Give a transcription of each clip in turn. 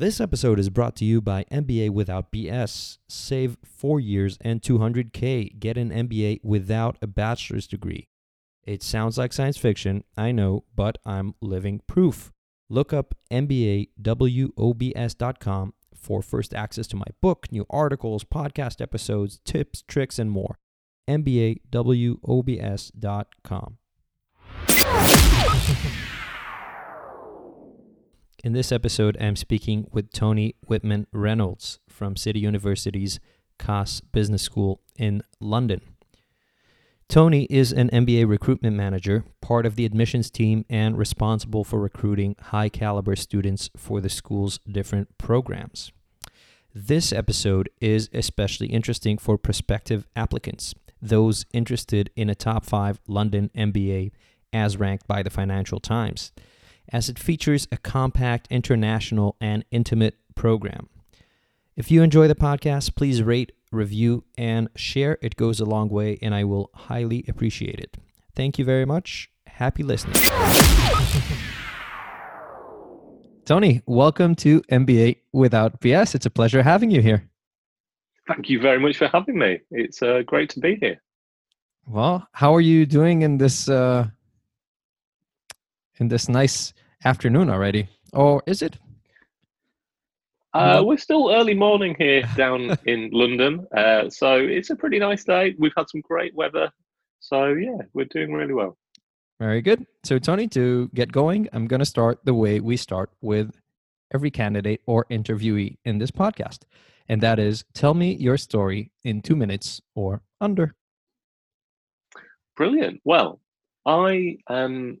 This episode is brought to you by MBA Without BS. Save four years and 200K. Get an MBA without a bachelor's degree. It sounds like science fiction, I know, but I'm living proof. Look up MBAWOBS.com for first access to my book, new articles, podcast episodes, tips, tricks, and more. MBAWOBS.com. In this episode, I'm speaking with Tony Whitman Reynolds from City University's Cass Business School in London. Tony is an MBA recruitment manager, part of the admissions team, and responsible for recruiting high caliber students for the school's different programs. This episode is especially interesting for prospective applicants, those interested in a top five London MBA as ranked by the Financial Times as it features a compact, international, and intimate program. If you enjoy the podcast, please rate, review, and share. It goes a long way, and I will highly appreciate it. Thank you very much. Happy listening. Tony, welcome to MBA Without BS. It's a pleasure having you here. Thank you very much for having me. It's uh, great to be here. Well, how are you doing in this uh, in this nice afternoon already, or is it? Uh, we're still early morning here down in London, uh, so it's a pretty nice day. We've had some great weather, so yeah, we're doing really well. Very good. So, Tony, to get going, I'm going to start the way we start with every candidate or interviewee in this podcast, and that is tell me your story in two minutes or under. Brilliant. Well, I um,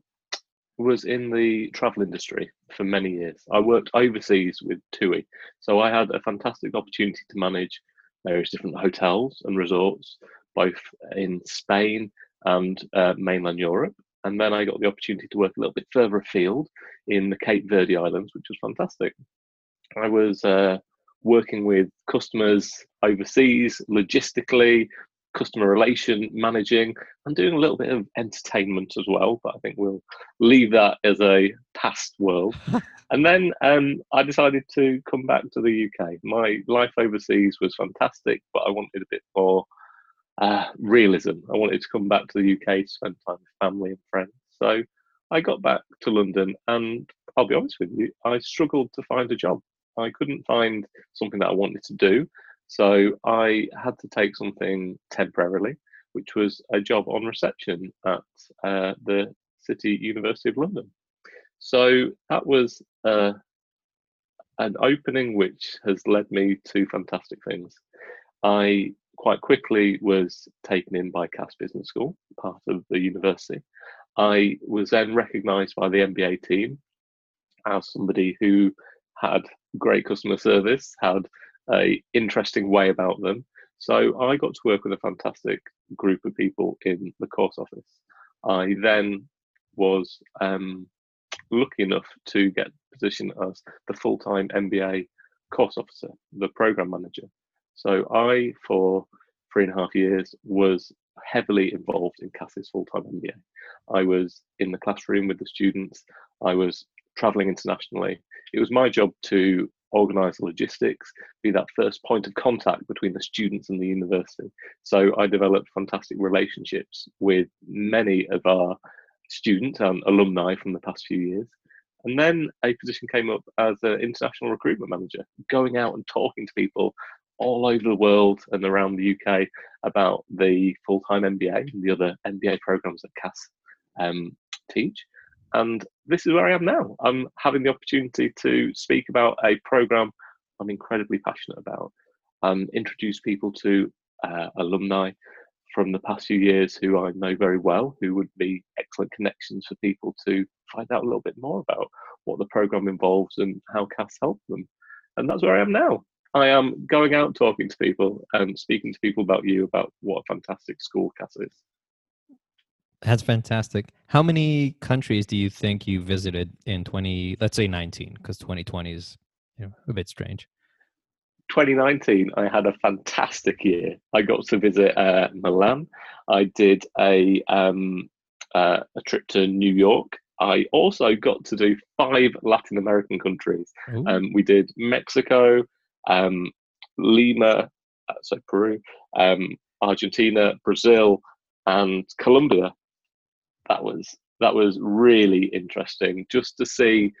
was in the travel industry for many years. I worked overseas with TUI, so I had a fantastic opportunity to manage various different hotels and resorts, both in Spain and uh, mainland Europe. And then I got the opportunity to work a little bit further afield in the Cape Verde Islands, which was fantastic. I was uh, working with customers overseas logistically, customer relation managing and doing a little bit of entertainment as well but i think we'll leave that as a past world. And then um, i decided to come back to the uk my life overseas was fantastic but i wanted a bit more uh, realism. I wanted to come back to the uk to spend time with family and friends. So i got back to london and i'll be honest with you i struggled to find a job. I couldn't find something that i wanted to do so I had to take something temporarily, which was a job on reception at uh, the City University of London. So that was uh, an opening which has led me to fantastic things. I quite quickly was taken in by Cass Business School, part of the university. I was then recognised by the MBA team as somebody who had great customer service, had a interesting way about them. So I got to work with a fantastic group of people in the course office. I then was um, lucky enough to get position as the full-time MBA course officer, the program manager. So I, for three and a half years, was heavily involved in Cass's full-time MBA. I was in the classroom with the students. I was traveling internationally. It was my job to organise the logistics, be that first point of contact between the students and the university. So I developed fantastic relationships with many of our students and alumni from the past few years. And then a position came up as an international recruitment manager, going out and talking to people all over the world and around the UK about the full time MBA and the other MBA programs that Cass um, teach. And this is where I am now. I'm having the opportunity to speak about a program I'm incredibly passionate about and introduce people to uh, alumni from the past few years who I know very well, who would be excellent connections for people to find out a little bit more about what the program involves and how Cass helped them. And that's where I am now. I am going out talking to people and speaking to people about you about what a fantastic school Cass is. That's fantastic. How many countries do you think you visited in 20, let's say 19, because 2020 is you know, a bit strange? 2019, I had a fantastic year. I got to visit uh, Milan. I did a um, uh, a trip to New York. I also got to do five Latin American countries. Um, we did Mexico, um, Lima, uh, so Peru, um, Argentina, Brazil, and Colombia. That was that was really interesting just to see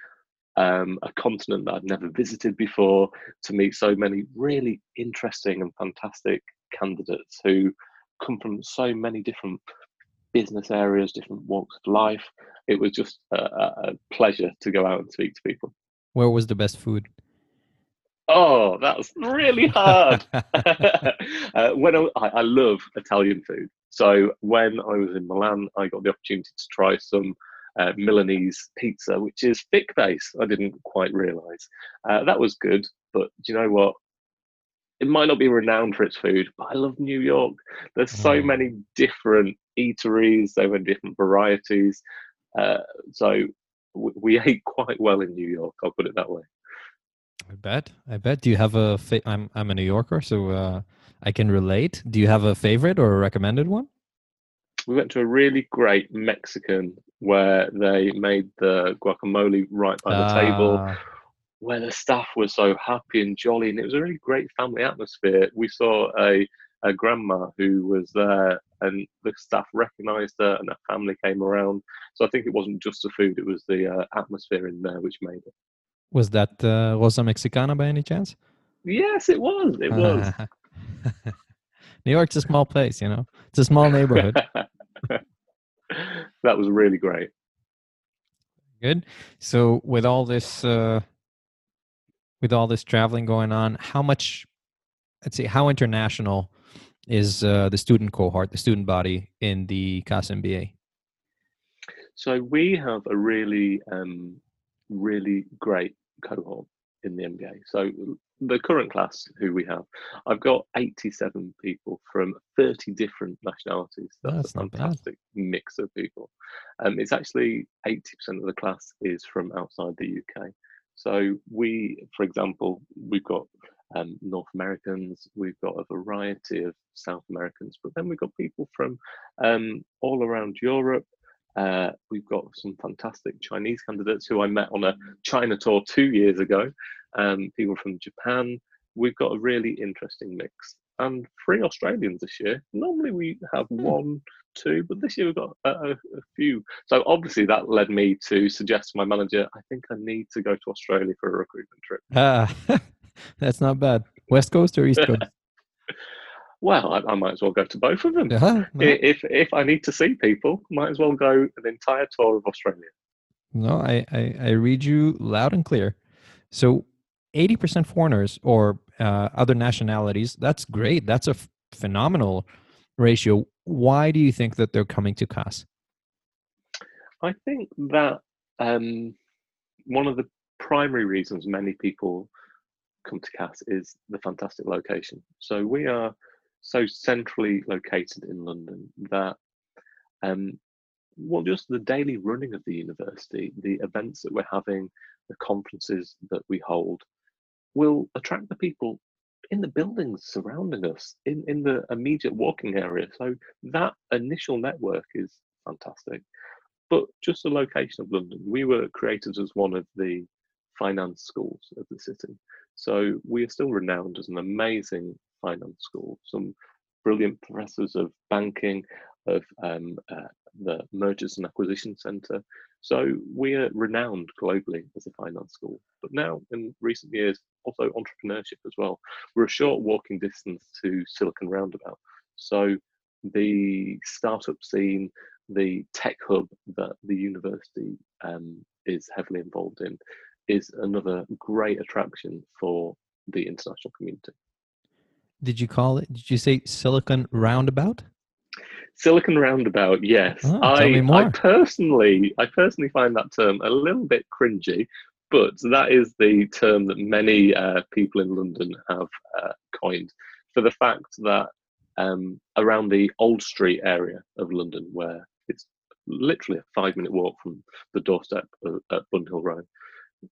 um, a continent that I'd never visited before, to meet so many really interesting and fantastic candidates who come from so many different business areas, different walks of life. It was just a, a pleasure to go out and speak to people. Where was the best food? Oh, that's really hard. uh, when I, I love Italian food, so when I was in Milan, I got the opportunity to try some uh, Milanese pizza, which is thick base. I didn't quite realise uh, that was good, but do you know what? It might not be renowned for its food, but I love New York. There's so Mm. many different eateries, so many different varieties. Uh, so w- we ate quite well in New York. I'll put it that way. I bet. I bet. Do you have a? Fa- I'm I'm a New Yorker, so uh, I can relate. Do you have a favorite or a recommended one? we went to a really great Mexican where they made the guacamole right by the table, Ah, where the staff were so happy and jolly, and it was a really great family atmosphere. We saw a, a grandma who was there, and the staff recognised her, and her family came around. So I think it wasn't just the food; it was the uh, atmosphere in there which made it. Was that uh, Rosa Mexicana by any chance? Yes, it was. It was. New York's a small place, you know. It's a small neighborhood. that was really great. Good. So with all this uh with all this traveling going on, how much let's see, how international is uh, the student cohort, the student body in the Cass MBA? So we have a really, um, really great cohort in the MBA. So the current class who we have, I've got 87 people from 30 different nationalities. That's, That's a fantastic mix of people. Um, it's actually 80% of the class is from outside the UK. So we, for example, we've got um, North Americans, we've got a variety of South Americans, but then we've got people from um, all around Europe. Uh, we've got some fantastic Chinese candidates who I met on a China tour two years ago. Um, people from Japan. We've got a really interesting mix, and three Australians this year. Normally we have one, two, but this year we've got a, a, a few. So obviously that led me to suggest to my manager, I think I need to go to Australia for a recruitment trip. Ah, that's not bad. West Coast or East Coast? Well, I, I might as well go to both of them. If if I need to see people, might as well go an entire tour of Australia. no I, I, I read you loud and clear. So 80% foreigners or uh, other nationalities, that's great. That's a f- phenomenal ratio. Why do you think that they're coming to Cass? I think that um, one of the primary reasons many people come to Cass is the fantastic location. So we are so centrally located in London that, um, well, just the daily running of the university, the events that we're having, the conferences that we hold, will attract the people in the buildings surrounding us, in, in the immediate walking area. So that initial network is fantastic but just the location of London. We were created as one of the finance schools of the city. So we are still renowned as an amazing finance school. Some brilliant professors of banking, of um, uh, the Mergers and Acquisition Centre. So we are renowned globally as a finance school. But now, in recent years, also entrepreneurship as well. We're a short walking distance to Silicon Roundabout. So the startup scene, the tech hub that the university um, is heavily involved in is another great attraction for the international community. Did you call it? Did you say Silicon Roundabout? Silicon Roundabout, yes. Oh, I, tell me I personally, I personally find that term a little bit cringy, but that is the term that many uh, people in London have uh, coined for the fact that um, around the Old Street area of London, where it's literally a five-minute walk from the doorstep of, at Bunhill Row,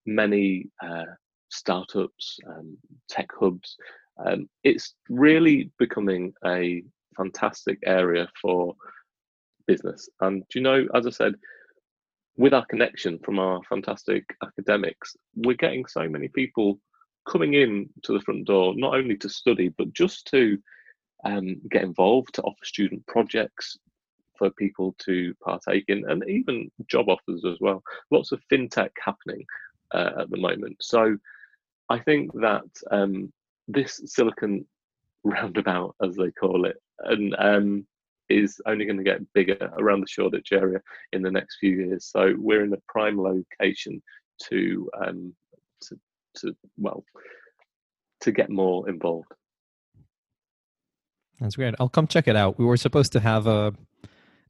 many uh, startups, um, tech hubs. Um, it's really becoming a fantastic area for business. And you know, as I said, with our connection from our fantastic academics, we're getting so many people coming in to the front door, not only to study, but just to um, get involved, to offer student projects for people to partake in, and even job offers as well. Lots of fintech happening uh, at the moment. So I think that um, this silicon roundabout, as they call it, and um, is only going to get bigger around the Shoreditch area in the next few years. So we're in a prime location to um, to, to well to get more involved. That's great. I'll come check it out. We were supposed to have a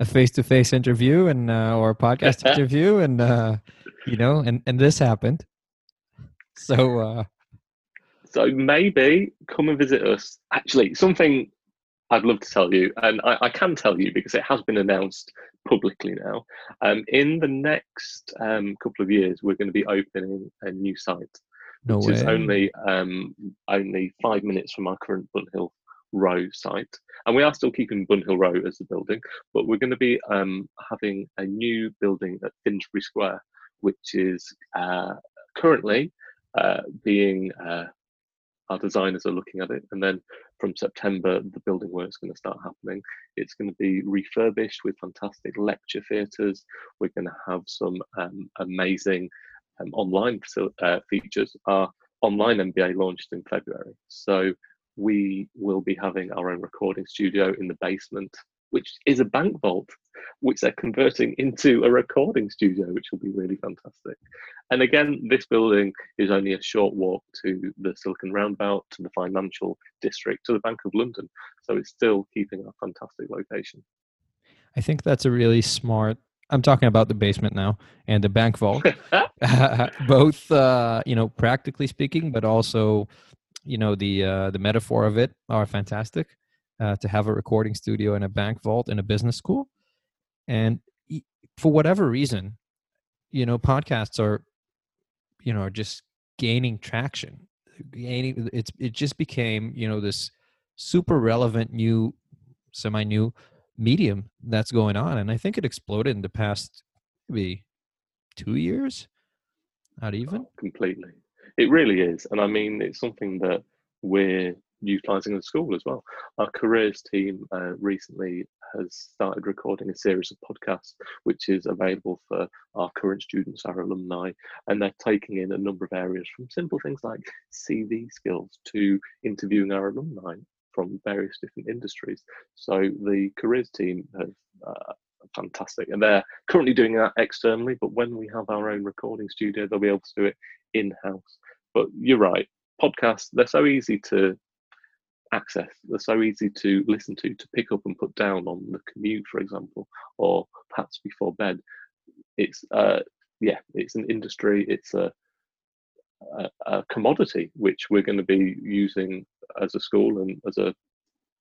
a face to face interview and uh, or a podcast interview, and uh, you know, and and this happened. So. Uh, so maybe come and visit us. Actually, something I'd love to tell you, and I, I, can tell you because it has been announced publicly now. Um, in the next um, couple of years, we're going to be opening a new site, no which way. is only um, only five minutes from our current Bunhill Row site, and we are still keeping Bunhill Row as the building, but we're going to be um, having a new building at Finsbury Square, which is uh, currently uh, being uh, our designers are looking at it and then from september the building work is going to start happening. It's going to be refurbished with fantastic lecture theatres. We're going to have some um, amazing um, online uh, features. Our online mba launched in february so we will be having our own recording studio in the basement which is a bank vault, which they're converting into a recording studio, which will be really fantastic. And again, this building is only a short walk to the Silicon Roundabout, to the financial district, to the Bank of London. So it's still keeping a fantastic location. I think that's a really smart. I'm talking about the basement now and the bank vault, both uh, you know, practically speaking, but also you know the uh, the metaphor of it are fantastic uh, to have a recording studio and a bank vault in a business school. And for whatever reason, you know, podcasts are, you know, are just gaining traction. Gaining, it's it just became you know this super relevant new, semi new medium that's going on, and I think it exploded in the past maybe two years, not even oh, completely. It really is, and I mean, it's something that we're utilising in school as well. Our careers team uh, recently has started recording a series of podcasts, which is available for our current students, our alumni, and they're taking in a number of areas from simple things like CV skills to interviewing our alumni from various different industries. So the careers team have uh, fantastic and they're currently doing that externally but when we have our own recording studio they'll be able to do it in-house but you're right podcasts they're so easy to access. They're so easy to listen to, to pick up and put down on the commute, for example, or perhaps before bed. It's uh, yeah, it's an industry. It's a, a, a commodity which we're going to be using as a school and as a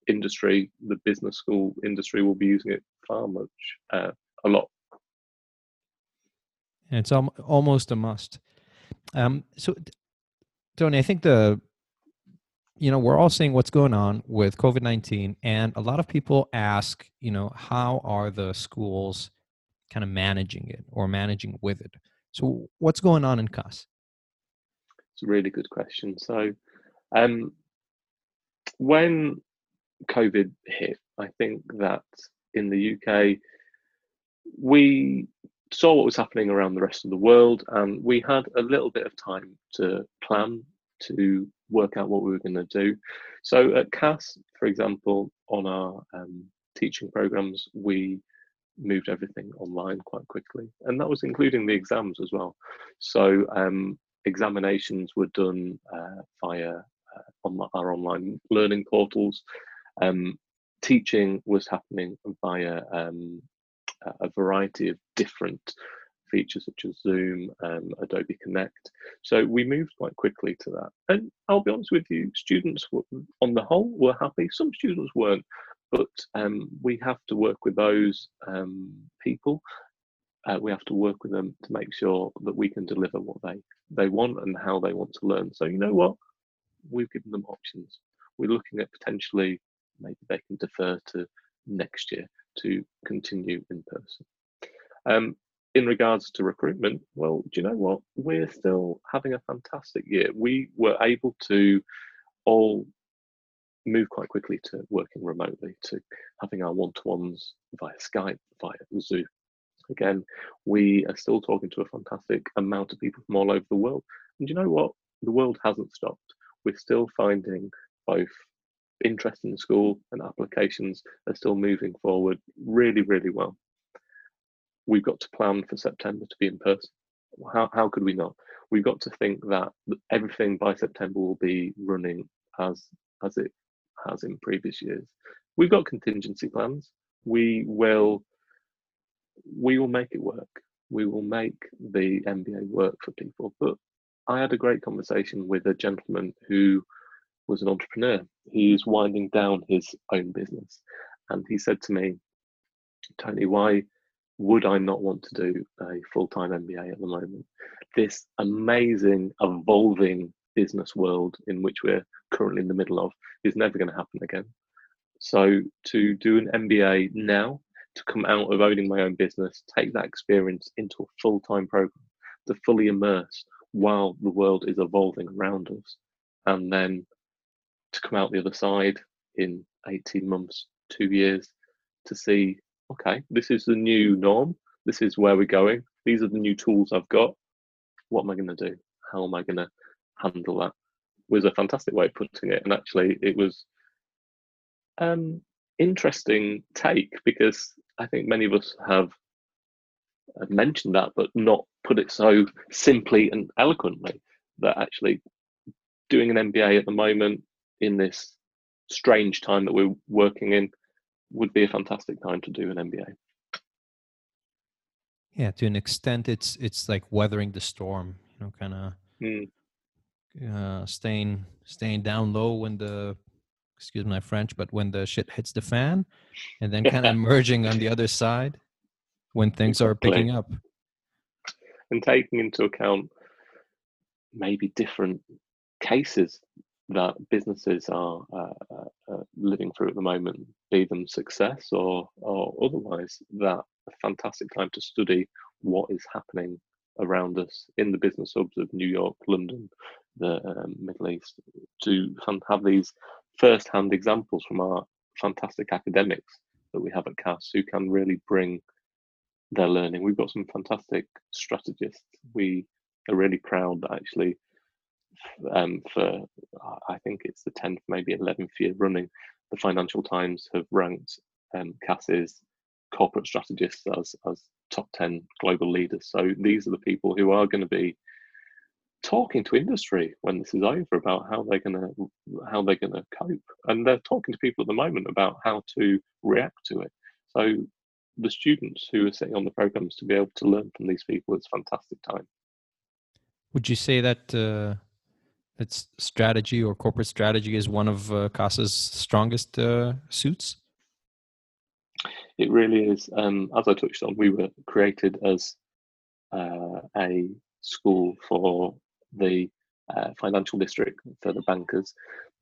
industry. The business school industry will be using it far much uh, a lot. And it's al- almost a must. Um, so, Tony, I think the you know, we're all seeing what's going on with COVID 19, and a lot of people ask, you know, how are the schools kind of managing it or managing with it? So, what's going on in Cass? It's a really good question. So, um, when COVID hit, I think that in the UK, we saw what was happening around the rest of the world, and we had a little bit of time to plan to work out what we were going to do. So at Cass, for example, on our um, teaching programs, we moved everything online quite quickly, and that was including the exams as well. So um, examinations were done uh, via uh, on our online learning portals. Um, teaching was happening via um, a variety of different features such as Zoom, um, Adobe Connect. So we moved quite quickly to that. And I'll be honest with you, students were, on the whole were happy. Some students weren't, but um, we have to work with those um, people. Uh, we have to work with them to make sure that we can deliver what they they want and how they want to learn. So you know what, we've given them options. We're looking at potentially maybe they can defer to next year to continue in person. Um, in regards to recruitment, well, do you know what? We're still having a fantastic year. We were able to all move quite quickly to working remotely, to having our one to ones via Skype, via Zoom. Again, we are still talking to a fantastic amount of people from all over the world. And you know what? The world hasn't stopped. We're still finding both interest in school and applications are still moving forward really, really well. We've got to plan for September to be in person. How, how could we not? We've got to think that everything by September will be running as as it has in previous years. We've got contingency plans. We will we will make it work. We will make the MBA work for people. But I had a great conversation with a gentleman who was an entrepreneur. He's winding down his own business. And he said to me, Tony, why would I not want to do a full time MBA at the moment? This amazing, evolving business world in which we're currently in the middle of is never going to happen again. So to do an MBA now, to come out of owning my own business, take that experience into a full time program, to fully immerse while the world is evolving around us, and then to come out the other side in 18 months, two years, to see, okay, this is the new norm. This is where we're going. These are the new tools I've got. What am I going to do? How am I going to handle that? Was a fantastic way of putting it. And actually, it was um, interesting take because I think many of us have mentioned that, but not put it so simply and eloquently. That actually doing an MBA at the moment in this strange time that we're working in would be a fantastic time to do an MBA. Yeah, to an extent, it's it's like weathering the storm. You know, kind of mm. uh, staying staying down low when the excuse my French, but when the shit hits the fan, and then kind of emerging on the other side when things are picking up. And taking into account maybe different cases that businesses are uh, uh, uh, living through at the moment, be them success or, or otherwise, that a fantastic time to study what is happening around us in the business hubs of New York, London, the um, Middle East, to have these first-hand examples from our fantastic academics that we have at Cass who can really bring their learning. We've got some fantastic strategists. We are really proud that actually um, for I think it's the 10th, maybe 11th year running, the Financial Times have ranked um, Cass's corporate strategists as, as top 10 global leaders. So these are the people who are going to be talking to industry when this is over about how they're going to how they're going to cope. And they're talking to people at the moment about how to react to it. So the students who are sitting on the programs to be able to learn from these people it's fantastic time. Would you say that uh, its strategy or corporate strategy is one of uh, Cass's strongest uh, suits? It really is. Um, as I touched on, we were created as uh, a school for the uh, financial district for the bankers.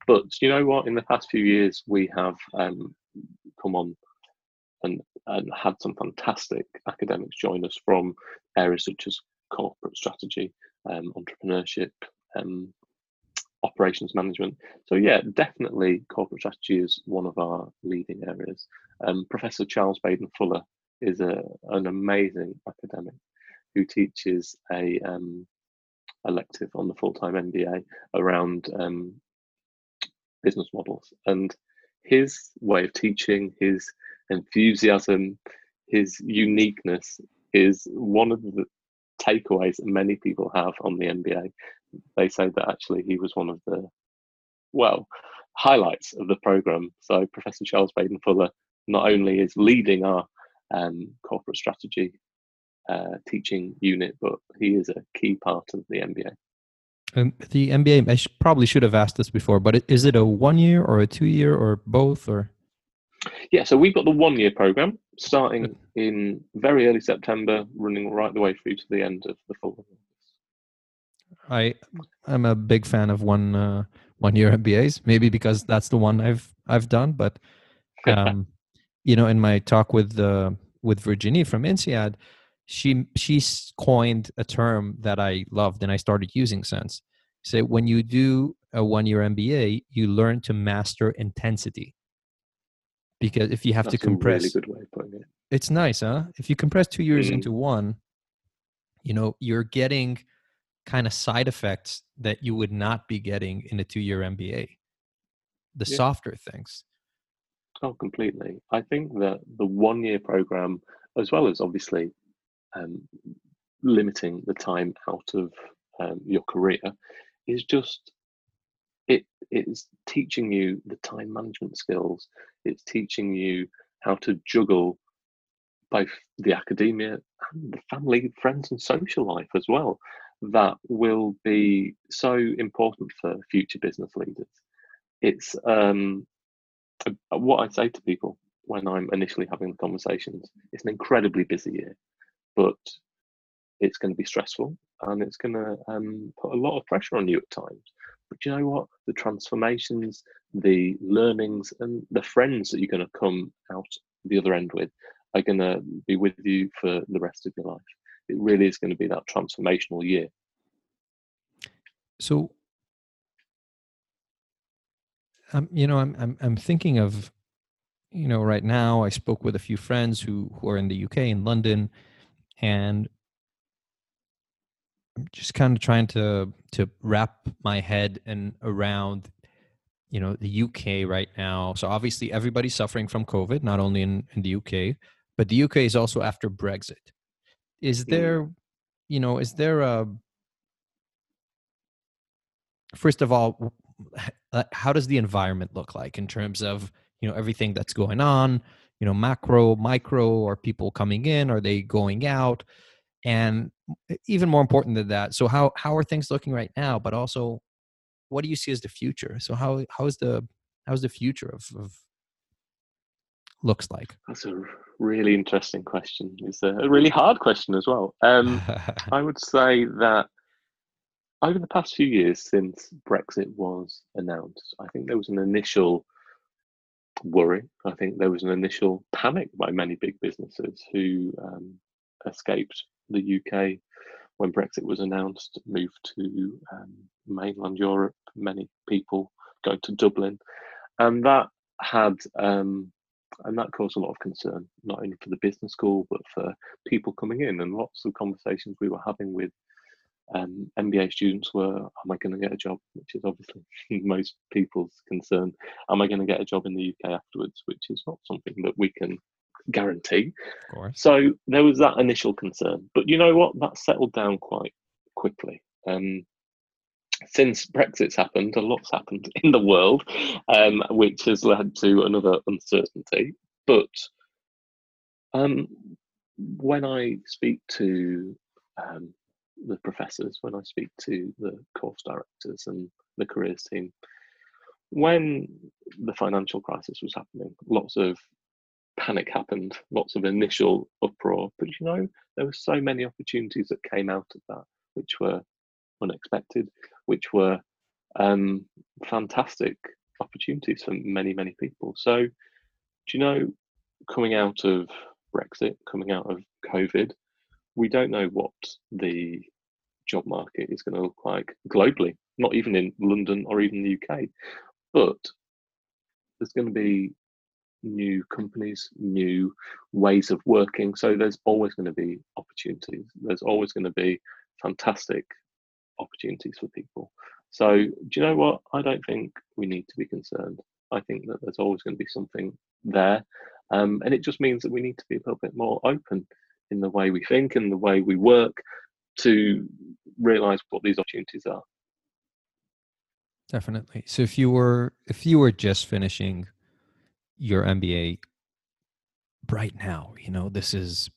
But you know what? In the past few years, we have um, come on and, and had some fantastic academics join us from areas such as corporate strategy, um, entrepreneurship, um, operations management. So yeah, definitely corporate strategy is one of our leading areas. Um, Professor Charles Baden Fuller is a, an amazing academic who teaches a um, elective on the full-time MBA around um, business models and his way of teaching, his enthusiasm, his uniqueness is one of the takeaways many people have on the MBA they say that actually he was one of the well highlights of the program. So Professor Charles Baden Fuller not only is leading our um, corporate strategy uh, teaching unit, but he is a key part of the MBA. Um, the MBA, I sh- probably should have asked this before, but is it a one year or a two year or both or? Yeah, so we've got the one year program starting in very early September, running right the way through to the end of the fall. I I'm a big fan of one uh, one year MBAs. Maybe because that's the one I've I've done. But um, you know, in my talk with uh, with Virginie from INSEAD, she she's coined a term that I loved and I started using since. Say when you do a one year MBA, you learn to master intensity. Because if you have That's to compress, really good way of putting it. it's nice, huh? If you compress two years Mm. into one, you know you're getting kind of side effects that you would not be getting in a two year MBA. The Yeah. softer things. Oh, completely. I think that the one year program, as well as obviously um, limiting the time out of um, your career, is just it it's teaching you the time management skills. It's teaching you how to juggle both the academia and the family, friends, and social life as well. That will be so important for future business leaders. It's um, what I say to people when I'm initially having the conversations. It's an incredibly busy year, but it's going to be stressful and it's going to um, put a lot of pressure on you at times. But you know what? The transformations, the learnings, and the friends that you're going to come out the other end with are going to be with you for the rest of your life. It really is going to be that transformational year. So, um, you know, I'm I'm I'm thinking of, you know, right now I spoke with a few friends who who are in the UK in London, and I'm just kind of trying to to wrap my head and around, you know, the UK right now. So obviously everybody's suffering from COVID, not only in in the UK, but the UK is also after Brexit. Is there, you know, is there a first of all, how does the environment look like in terms of you know everything that's going on? You know, macro, micro, are people coming in? Are they going out? And even more important than that, so how how are things looking right now? But also, what do you see as the future? So how how is the how's the future of, of looks like? That's a really interesting question. It's a a really hard question as well. Um, I would say that over the past few years since Brexit was announced, I think there was an initial worry. I think there was an initial panic by many big businesses who um, escaped the UK when Brexit was announced, moved to um, mainland Europe, many people going to Dublin. And that had um, and that caused a lot of concern, not only for the business school, but for people coming in. And lots of conversations we were having with um, MBA students were, Am I going to get a job? Which is obviously most people's concern. Am I going to get a job in the UK afterwards? Which is not something that we can guarantee. So there was that initial concern. But you know what? That settled down quite quickly. Um, since Brexit's happened, a lot's happened in the world, um, which has led to another uncertainty. But um, when I speak to um, the professors, when I speak to the course directors and the careers team, when the financial crisis was happening, lots of panic happened, lots of initial uproar. But you know, there were so many opportunities that came out of that, which were unexpected, which were um, fantastic opportunities for many, many people. So, do you know, coming out of Brexit, coming out of COVID, we don't know what the job market is going to look like globally, not even in London or even the UK. But there's going to be new companies, new ways of working. So there's always going to be opportunities. There's always going to be fantastic opportunities for people. So do you know what? I don't think we need to be concerned. I think that there's always going to be something there. Um, and it just means that we need to be a little bit more open in the way we think and the way we work to realize what these opportunities are. Definitely. So if you were if you were just finishing your MBA right now, you know, this is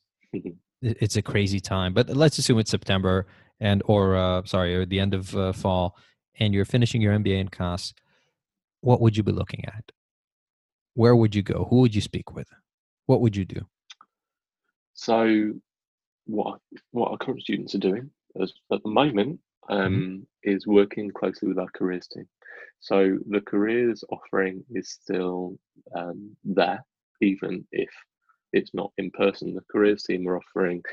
it's a crazy time. But let's assume it's September and or uh, sorry, or the end of uh, fall, and you're finishing your MBA in Cass. What would you be looking at? Where would you go? Who would you speak with? What would you do? So what what our current students are doing as, at the moment um, is working closely with our careers team. So the careers offering is still um, there, even if it's not in person. The careers team are offering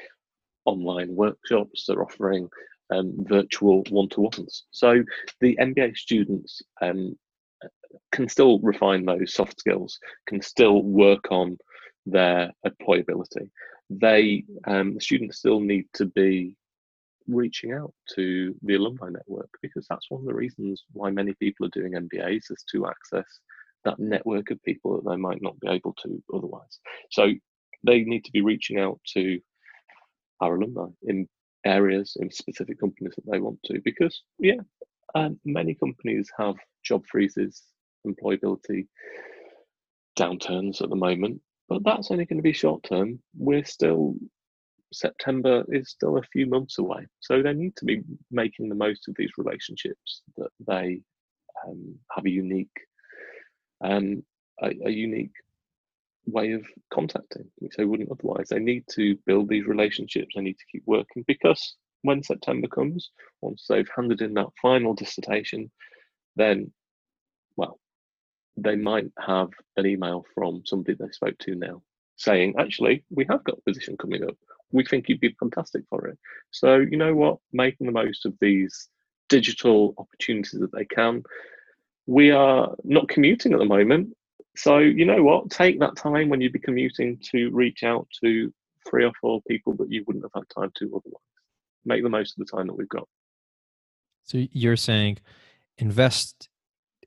online workshops, they're offering um, virtual one-to-ones. So the MBA students um, can still refine those soft skills, can still work on their employability. They, um, the students still need to be reaching out to the alumni network because that's one of the reasons why many people are doing MBAs is to access that network of people that they might not be able to otherwise. So they need to be reaching out to our alumni in areas in specific companies that they want to because yeah um, many companies have job freezes employability downturns at the moment but that's only going to be short term we're still september is still a few months away so they need to be making the most of these relationships that they um, have a unique um, a, a unique way of contacting, which they wouldn't otherwise. They need to build these relationships. They need to keep working because when September comes, once they've handed in that final dissertation, then, well, they might have an email from somebody they spoke to now saying, actually, we have got a position coming up. We think you'd be fantastic for it. So, you know what? Making the most of these digital opportunities that they can. We are not commuting at the moment. So, you know what? Take that time when you'd be commuting to reach out to three or four people that you wouldn't have had time to otherwise. Make the most of the time that we've got. So, you're saying invest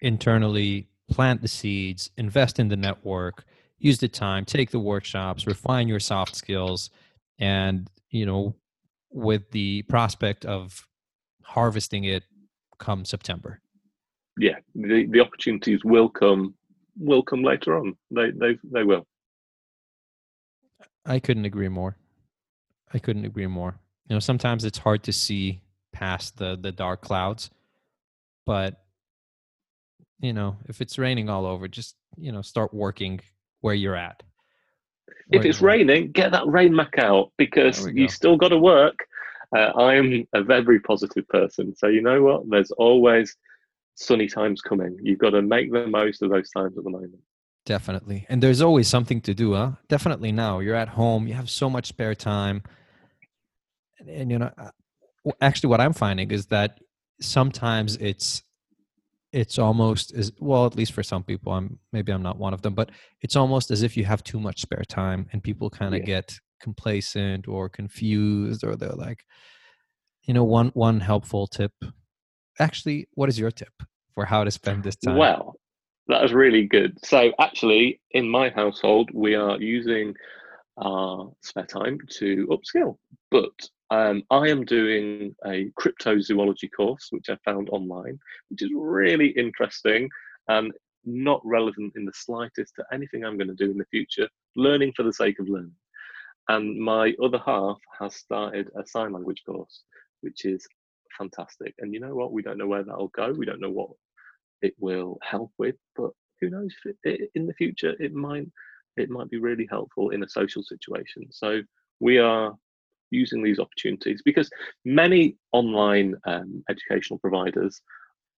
internally, plant the seeds, invest in the network, use the time, take the workshops, refine your soft skills, and, you know, with the prospect of harvesting it come September. Yeah, the, the opportunities will come will come later on. They they they will. I couldn't agree more. I couldn't agree more. You know, sometimes it's hard to see past the the dark clouds, but you know, if it's raining all over, just you know, start working where you're at. If it's raining, get that rain mac out because you still got to work. Uh, I'm a very positive person, so you know what? There's always sunny times coming. You've got to make the most of those times at the moment. Definitely. And there's always something to do, huh? Definitely now. You're at home, you have so much spare time. And, and you know, uh, actually what I'm finding is that sometimes it's it's almost as well at least for some people i'm maybe i'm not one of them but it's almost as if you have too much spare time and people kind of yeah. get complacent or confused or they're like you know one one helpful tip actually, what is your tip for how to spend this time? Well, that was really good. So, actually, in my household, we are using our spare time to upskill. But um, I am doing a cryptozoology course, which I found online, which is really interesting and not relevant in the slightest to anything I'm going to do in the future. Learning for the sake of learning. And my other half has started a sign language course, which is fantastic. And you know what? We don't know where that'll go. We don't know what it will help with, but who knows? In the future, it might it might be really helpful in a social situation. So we are using these opportunities because many online um, educational providers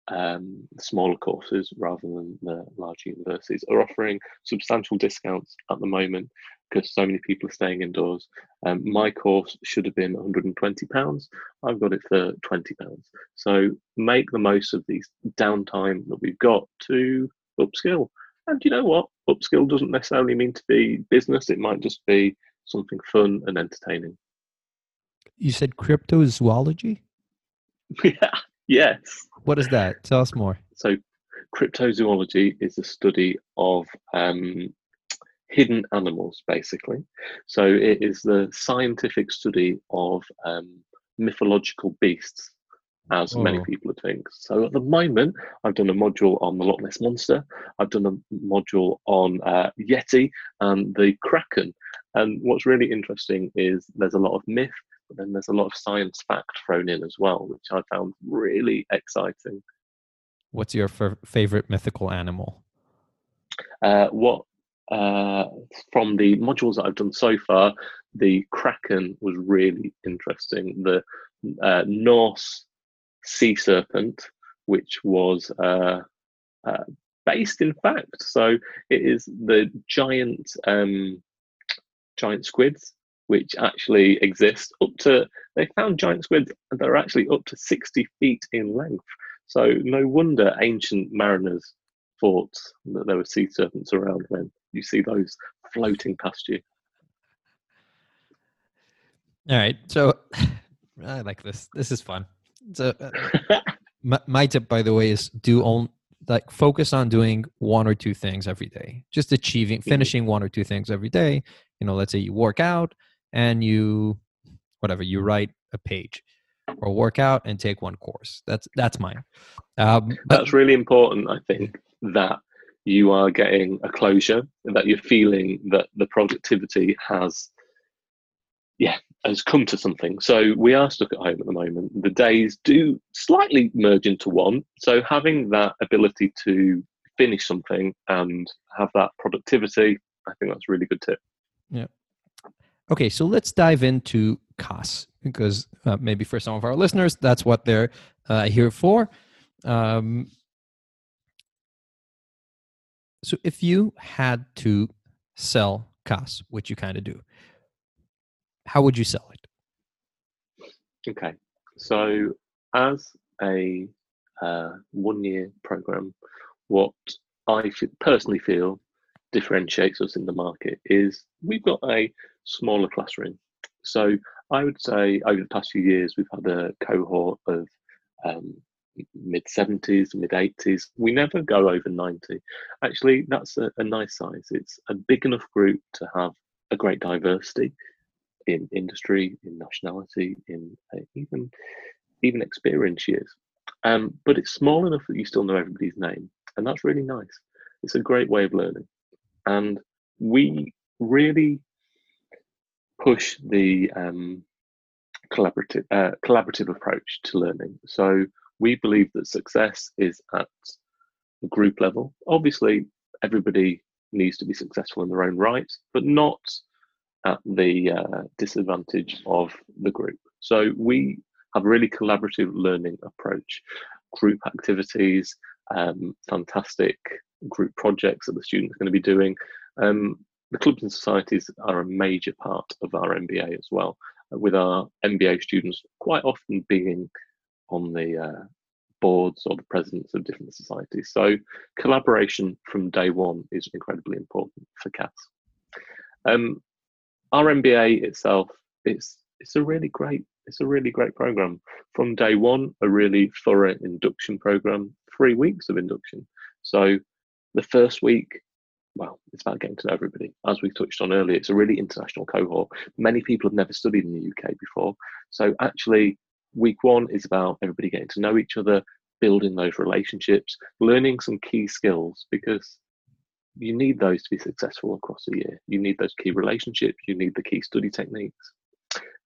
um, smaller courses rather than the large universities are offering substantial discounts at the moment because so many people are staying indoors. Um, my course should have been 120 pounds. I've got it for 20 pounds. So make the most of these downtime that we've got to upskill. And you know what? Upskill doesn't necessarily mean to be business. It might just be something fun and entertaining. You said cryptozoology? yeah. Yes. What is that? Tell us more. So, cryptozoology is the study of um, hidden animals, basically. So, it is the scientific study of um, mythological beasts, as oh. many people think. So, at the moment, I've done a module on the Loch Ness Monster, I've done a module on uh, Yeti and the Kraken. And what's really interesting is there's a lot of myth but then there's a lot of science fact thrown in as well, which I found really exciting. What's your f- favorite mythical animal? Uh, what uh, from the modules that I've done so far, the kraken was really interesting. The uh, Norse sea serpent, which was uh, uh, based in fact, so it is the giant um, giant squids which actually exist up to, they found giant squids that are actually up to 60 feet in length. So no wonder ancient mariners thought that there were sea serpents around when you see those floating past you. All right. So I like this. This is fun. So uh, my, my tip, by the way, is do on like focus on doing one or two things every day. Just achieving, Mm-hmm. finishing one or two things every day. You know, let's say you work out and you, whatever, you write a page, or work out and take one course. That's that's mine. Um, but That's really important, I think, that you are getting a closure that you're feeling that the productivity has, yeah, has come to something. So we are stuck at home at the moment. The days do slightly merge into one. So having that ability to finish something and have that productivity, I think that's a really good tip. Okay, so let's dive into Cass because uh, maybe for some of our listeners, that's what they're uh, here for. Um, so, if you had to sell Cass, which you kind of do, how would you sell it? Okay, so as a uh, one year program, what I personally feel differentiates us in the market is we've got a smaller classroom. So I would say over the past few years, we've had a cohort of um, mid 70s, mid 80s. We never go over 90. Actually, that's a, a nice size. It's a big enough group to have a great diversity in industry, in nationality, in uh, even even experience years. Um, but it's small enough that you still know everybody's name, and that's really nice. It's a great way of learning, and we really push the um, collaborative uh, collaborative approach to learning. So we believe that success is at the group level. Obviously, everybody needs to be successful in their own right, but not at the uh, disadvantage of the group. So we have a really collaborative learning approach, group activities, um, fantastic group projects that the students are going to be doing. Um, the clubs and societies are a major part of our MBA as well, with our MBA students quite often being on the uh, boards or the presidents of different societies. So collaboration from day one is incredibly important for Cass. Um, our MBA itself, it's it's a really great it's a really great program. From day one, a really thorough induction program, three weeks of induction. So the first week, well, it's about getting to know everybody. As we touched on earlier, it's a really international cohort. Many people have never studied in the UK before. So actually, week one is about everybody getting to know each other, building those relationships, learning some key skills because you need those to be successful across the year. You need those key relationships, you need the key study techniques.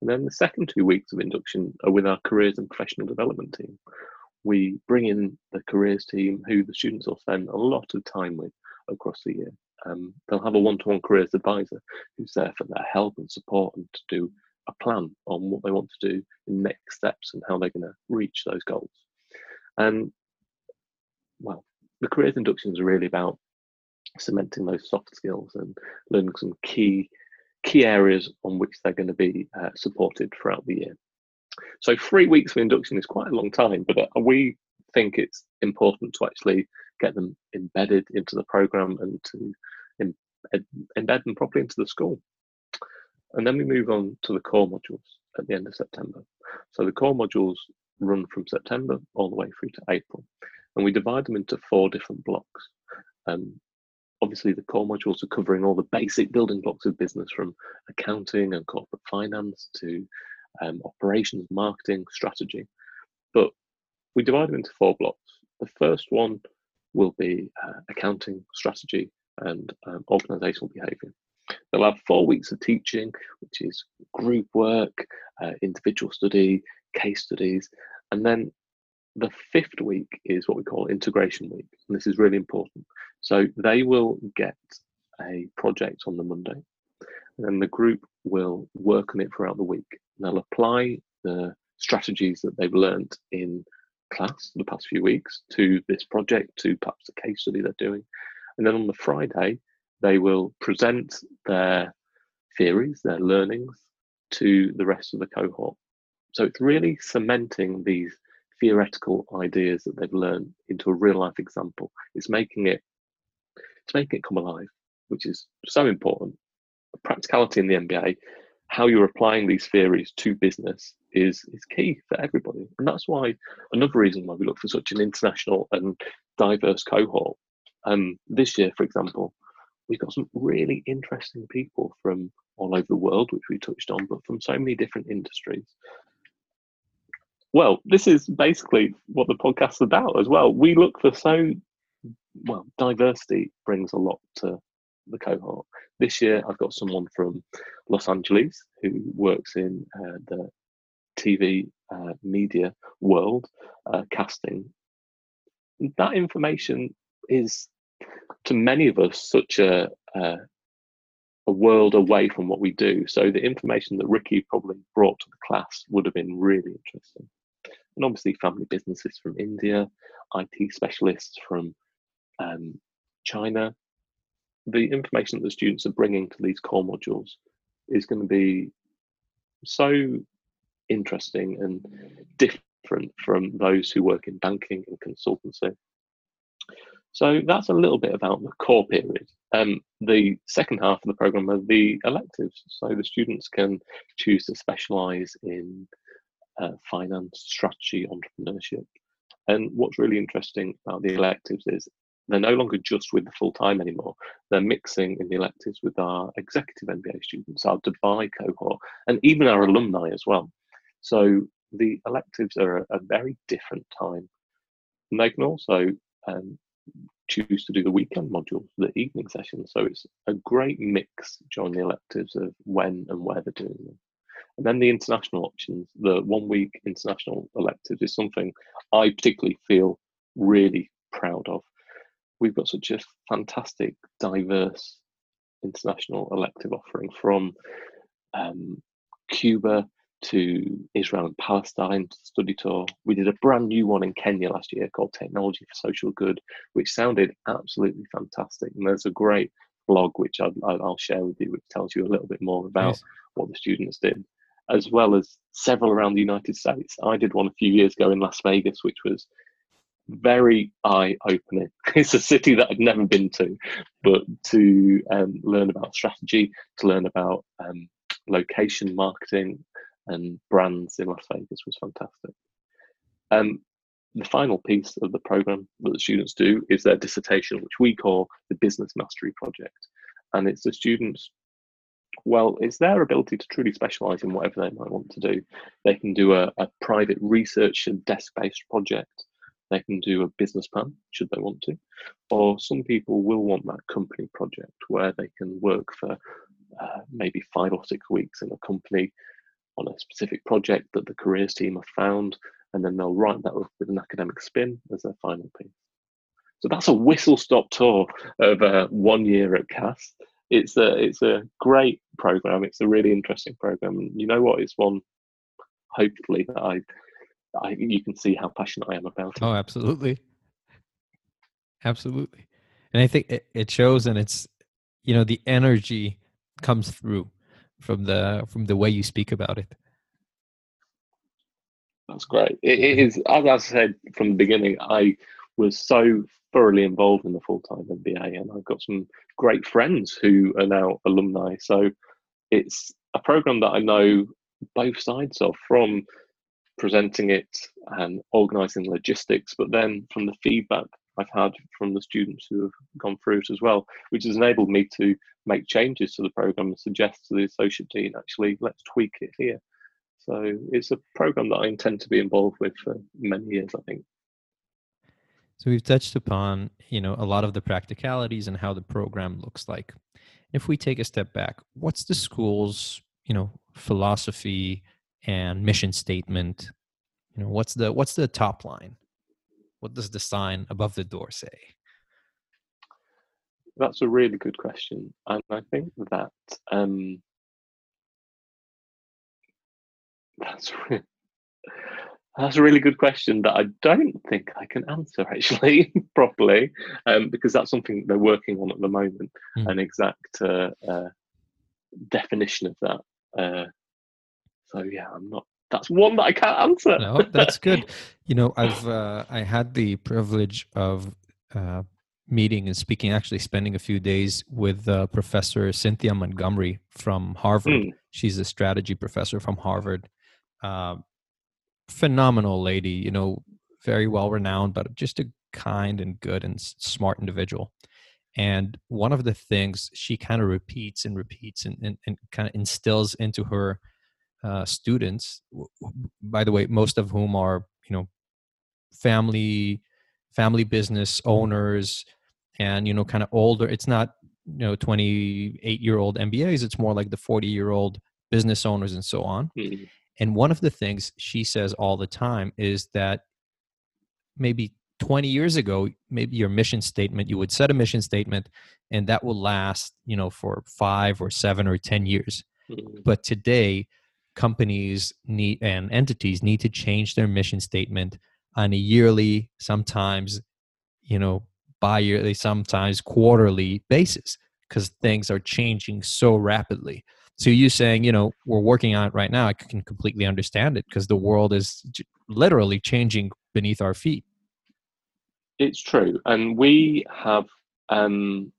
And then the second two weeks of induction are with our careers and professional development team. We bring in the careers team who the students will spend a lot of time with across the year. Um, they'll have a one to one careers advisor who's there for their help and support and to do a plan on what they want to do in next steps and how they're going to reach those goals. And well, the careers induction is really about cementing those soft skills and learning some key key areas on which they're going to be uh, supported throughout the year. So three weeks of induction is quite a long time, but uh, we think it's important to actually get them embedded into the program and to em- embed them properly into the school. And then we move on to the core modules at the end of September. So the core modules run from September all the way through to April, and we divide them into four different blocks. Um, obviously, the core modules are covering all the basic building blocks of business from accounting and corporate finance to um, operations, marketing, strategy. But we divide them into four blocks. The first one will be uh, accounting, strategy, and um, organizational behavior. They'll have four weeks of teaching, which is group work, uh, individual study, case studies, and then the fifth week is what we call integration week, and this is really important. So they will get a project on the Monday, and then the group will work on it throughout the week. They'll apply the strategies that they've learned in class the past few weeks to this project, to perhaps the case study they're doing, and then on the Friday they will present their theories, their learnings, to the rest of the cohort. So it's really cementing these theoretical ideas that they've learned into a real life example. It's making it it's making it come alive, which is so important. Practicality in the MBA, how you're applying these theories to business is is key for everybody. And that's why another reason why we look for such an international and diverse cohort. Um, this year, for example, we've got some really interesting people from all over the world, which we touched on, but from so many different industries. Well, this is basically what the podcast's about as well. We look for so well, diversity brings a lot to the cohort. This year, I've got someone from Los Angeles who works in uh, the TV uh, media world, uh, casting. That information is, to many of us, such a, a world away from what we do. So the information that Ricky probably brought to the class would have been really interesting and obviously family businesses from India, IT specialists from um, China. The information that the students are bringing to these core modules is going to be so interesting and different from those who work in banking and consultancy. So that's a little bit about the core period. Um, the second half of the program are the electives. So the students can choose to specialise in uh, finance, strategy, entrepreneurship. And what's really interesting about the electives is they're no longer just with the full time anymore. They're mixing in the electives with our executive MBA students, our Dubai cohort, and even our alumni as well. So the electives are a, a very different time. And they can also um, choose to do the weekend modules, the evening sessions. So it's a great mix during the electives of when and where they're doing them. And then the international options, the one week international electives is something I particularly feel really proud of. We've got such a fantastic, diverse international elective offering from um, Cuba to Israel and Palestine to study tour. We did a brand new one in Kenya last year called Technology for Social Good, which sounded absolutely fantastic. And there's a great blog which i will share with you, which tells you a little bit more about nice. what the students did as well as several around the United States. I did one a few years ago in Las Vegas, which was very eye opening. It's a city that I'd never been to, but to um, learn about strategy, to learn about um, location marketing and brands in Las Vegas was fantastic. Um, the final piece of the program that the students do is their dissertation, which we call the Business Mastery Project. And it's the students well, it's their ability to truly specialize in whatever they might want to do. They can do a, a private research and desk based project. They can do a business plan, should they want to. Or some people will want that company project where they can work for uh, maybe five or six weeks in a company on a specific project that the careers team have found, and then they'll write that up with an academic spin as their final piece. So that's a whistle stop tour of uh, one year at Cass it's a it's a great program. It's a really interesting program. You know what? It's one hopefully that I, I you can see how passionate I am about it. Oh, absolutely, absolutely. And I think it, it shows, and it's you know the energy comes through from the from the way you speak about it. That's great. it, it is as I said from the beginning. I was so thoroughly involved in the full time MBA, and I've got some great friends who are now alumni. So it's a program that I know both sides of from presenting it and organizing logistics, but then from the feedback I've had from the students who have gone through it as well, which has enabled me to make changes to the program and suggest to the associate dean, actually, let's tweak it here. So it's a program that I intend to be involved with for many years, I think. So we've touched upon, you know, a lot of the practicalities and how the program looks like. If we take a step back, what's the school's, you know, philosophy and mission statement? You know, what's the what's the top line? What does the sign above the door say? That's a really good question, and I think that um, that's that's a really good question that I don't think I can answer actually properly, um, because that's something they're working on at the moment. Mm. An exact uh, uh, definition of that. Uh, So yeah, I'm not. That's one that I can't answer. No, that's good. you know, I've uh, I had the privilege of uh, meeting and speaking, actually spending a few days with uh, Professor Cynthia Montgomery from Harvard. Mm. She's a strategy professor from Harvard. Uh, phenomenal lady, you know, very well renowned, but just a kind and good and smart individual. And one of the things she kind of repeats and repeats and, and, and kind of instills into her uh, students, by the way, most of whom are, you know, family family business owners and you know kind of older it's not you know 28 year old mbas it's more like the 40 year old business owners and so on mm-hmm. and one of the things she says all the time is that maybe 20 years ago maybe your mission statement you would set a mission statement and that will last you know for five or seven or ten years mm-hmm. but today companies need and entities need to change their mission statement on a yearly, sometimes, you know, bi-yearly, sometimes quarterly basis because things are changing so rapidly. So you saying, you know, we're working on it right now, I can completely understand it because the world is literally changing beneath our feet. It's true. And we have um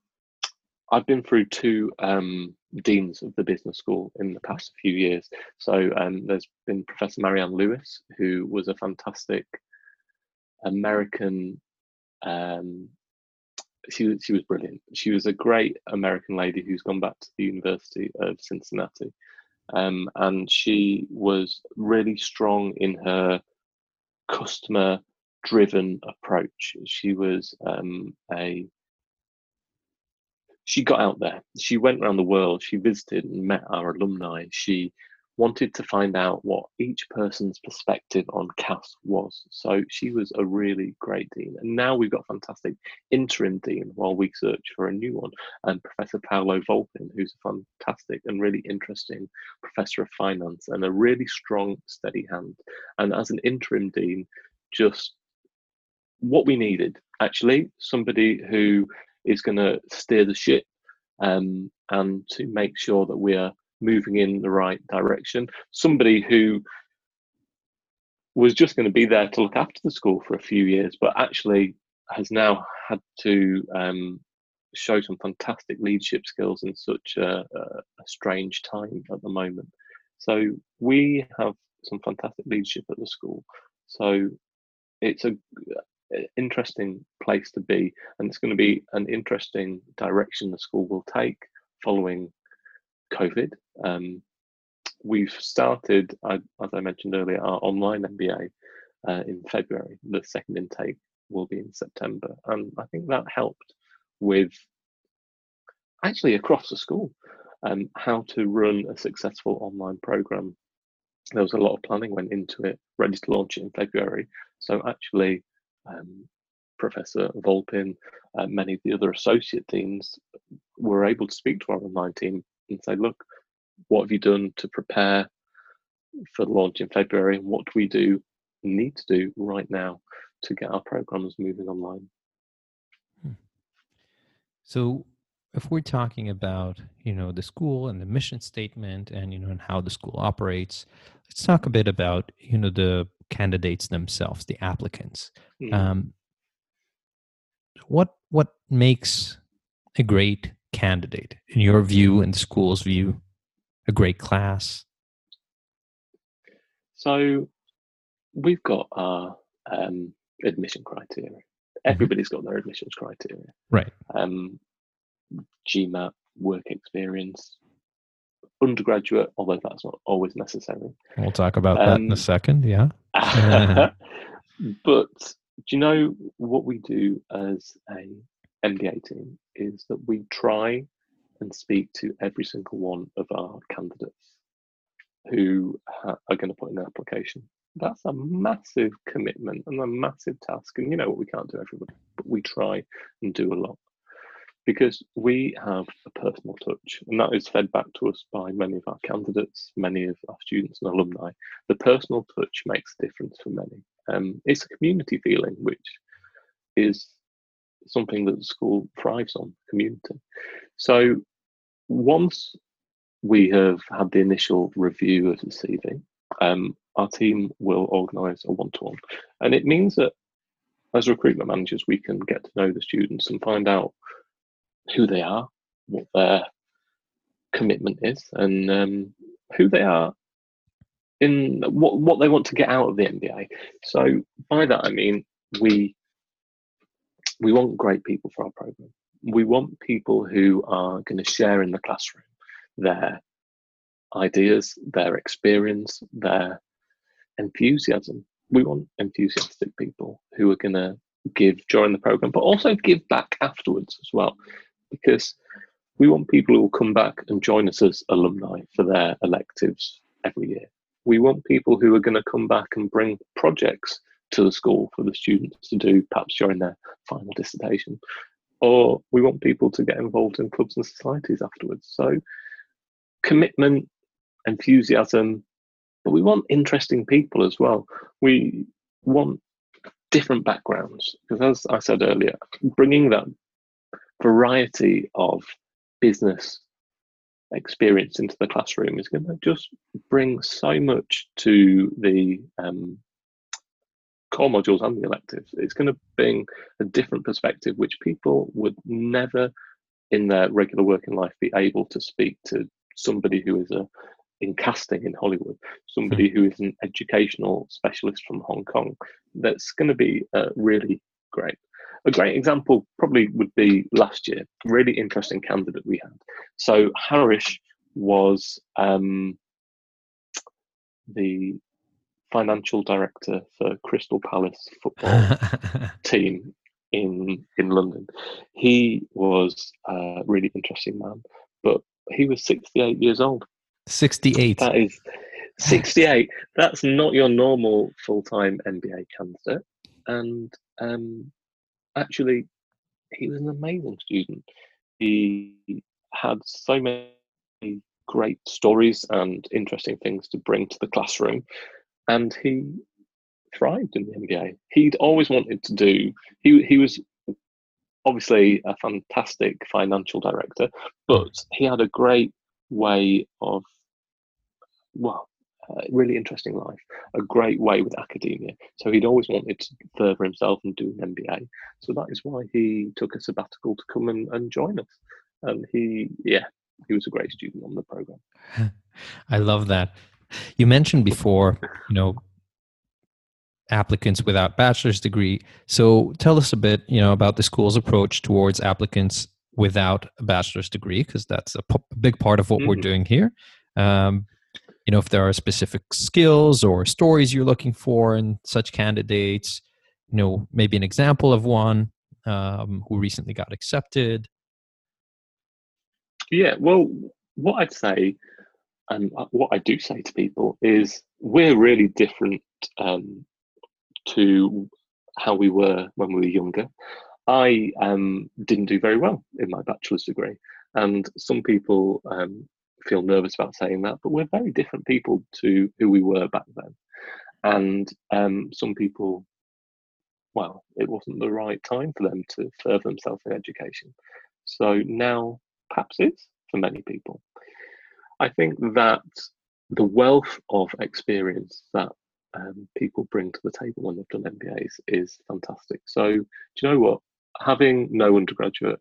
I've been through two um, deans of the business school in the past few years. So um, there's been Professor Marianne Lewis, who was a fantastic American. Um, she she was brilliant. She was a great American lady who's gone back to the University of Cincinnati, um, and she was really strong in her customer driven approach. She was um, a she got out there. She went around the world. She visited and met our alumni. She wanted to find out what each person's perspective on Cass was. So she was a really great dean. And now we've got fantastic interim dean while we search for a new one. And Professor Paolo Volpin, who's a fantastic and really interesting professor of finance and a really strong, steady hand. And as an interim dean, just what we needed actually somebody who is going to steer the ship um, and to make sure that we are moving in the right direction. Somebody who was just going to be there to look after the school for a few years, but actually has now had to um, show some fantastic leadership skills in such a, a, strange time at the moment. So we have some fantastic leadership at the school. So it's a interesting place to be, and it's going to be an interesting direction the school will take following COVID. Um, we've started, as I mentioned earlier, our online MBA uh, in February. The second intake will be in September. And I think that helped with actually across the school um, how to run a successful online program. There was a lot of planning went into it, ready to launch it in February. So actually, um, Professor Volpin, uh, many of the other associate deans were able to speak to our online team and say, look, what have you done to prepare for the launch in February? And what do we do need to do right now to get our programs moving online? Hmm. So if we're talking about you know the school and the mission statement and you know and how the school operates let's talk a bit about you know the candidates themselves the applicants. Mm. um, what what makes a great candidate in your view and the school's view a great class? So we've got our um, admission criteria. Mm-hmm. everybody's got their admissions criteria. Right. Um, gmat work experience undergraduate although that's not always necessary we'll talk about um, that in a um, second yeah but do you know what we do as a MBA team is that we try and speak to every single one of our candidates who ha- are going to put in an application. That's a massive commitment and a massive task. And you know what, we can't do everybody, but we try and do a lot because we have a personal touch, and that is fed back to us by many of our candidates, many of our students and alumni. The personal touch makes a difference for many. Um, it's a community feeling, which is something that the school thrives on community. So once we have had the initial review of the CV, um, our team will organise a one-to-one, and it means that as recruitment managers, we can get to know the students and find out who they are, what their commitment is, and um, who they are in what what they want to get out of the MBA. So by that I mean we we want great people for our program. We want people who are going to share in the classroom their ideas, their experience, their enthusiasm. We want enthusiastic people who are going to give during the program, but also give back afterwards as well, because we want people who will come back and join us as alumni for their electives every year. We want people who are going to come back and bring projects to the school for the students to do, perhaps during their final dissertation. Or we want people to get involved in clubs and societies afterwards. So, commitment, enthusiasm, but we want interesting people as well. We want different backgrounds because, as I said earlier, bringing that variety of business experience into the classroom is going to just bring so much to the um, core modules and the electives. It's going to bring a different perspective, which people would never in their regular working life be able to speak to somebody who is a in casting in Hollywood, somebody who is an educational specialist from Hong Kong. That's going to be uh, really great. A great example probably would be last year. Really interesting candidate we had. So Harish was um, the financial director for Crystal Palace football team in in London. He was a really interesting man, but he was 68 years old 68. That is 68. That's not your normal full time MBA candidate. And um, actually, he was an amazing student. He had so many great stories and interesting things to bring to the classroom. And he thrived in the MBA. He'd always wanted to do, he, he was obviously a fantastic financial director, but he had a great way of well, uh, really interesting life, a great way with academia. So he'd always wanted to further himself and do an MBA. So that is why he took a sabbatical to come and, and join us. And he, yeah, he was a great student on the program. I love that. You mentioned before, you know, applicants without bachelor's degree. So tell us a bit, you know, about the school's approach towards applicants without a bachelor's degree, because that's a, big part of what mm-hmm. we're doing here. Um, you know if there are specific skills or stories you're looking for in such candidates you know maybe an example of one um, who recently got accepted. Yeah well what i'd say and what i do say to people is we're really different um, to how we were when we were younger. I um, didn't do very well in my bachelor's degree and some people um, feel nervous about saying that, but we're very different people to who we were back then. And um, some people, well, it wasn't the right time for them to further themselves in education. So now perhaps is for many people. I think that the wealth of experience that um, people bring to the table when they've done MBAs is fantastic. So, do you know what? Having no undergraduate,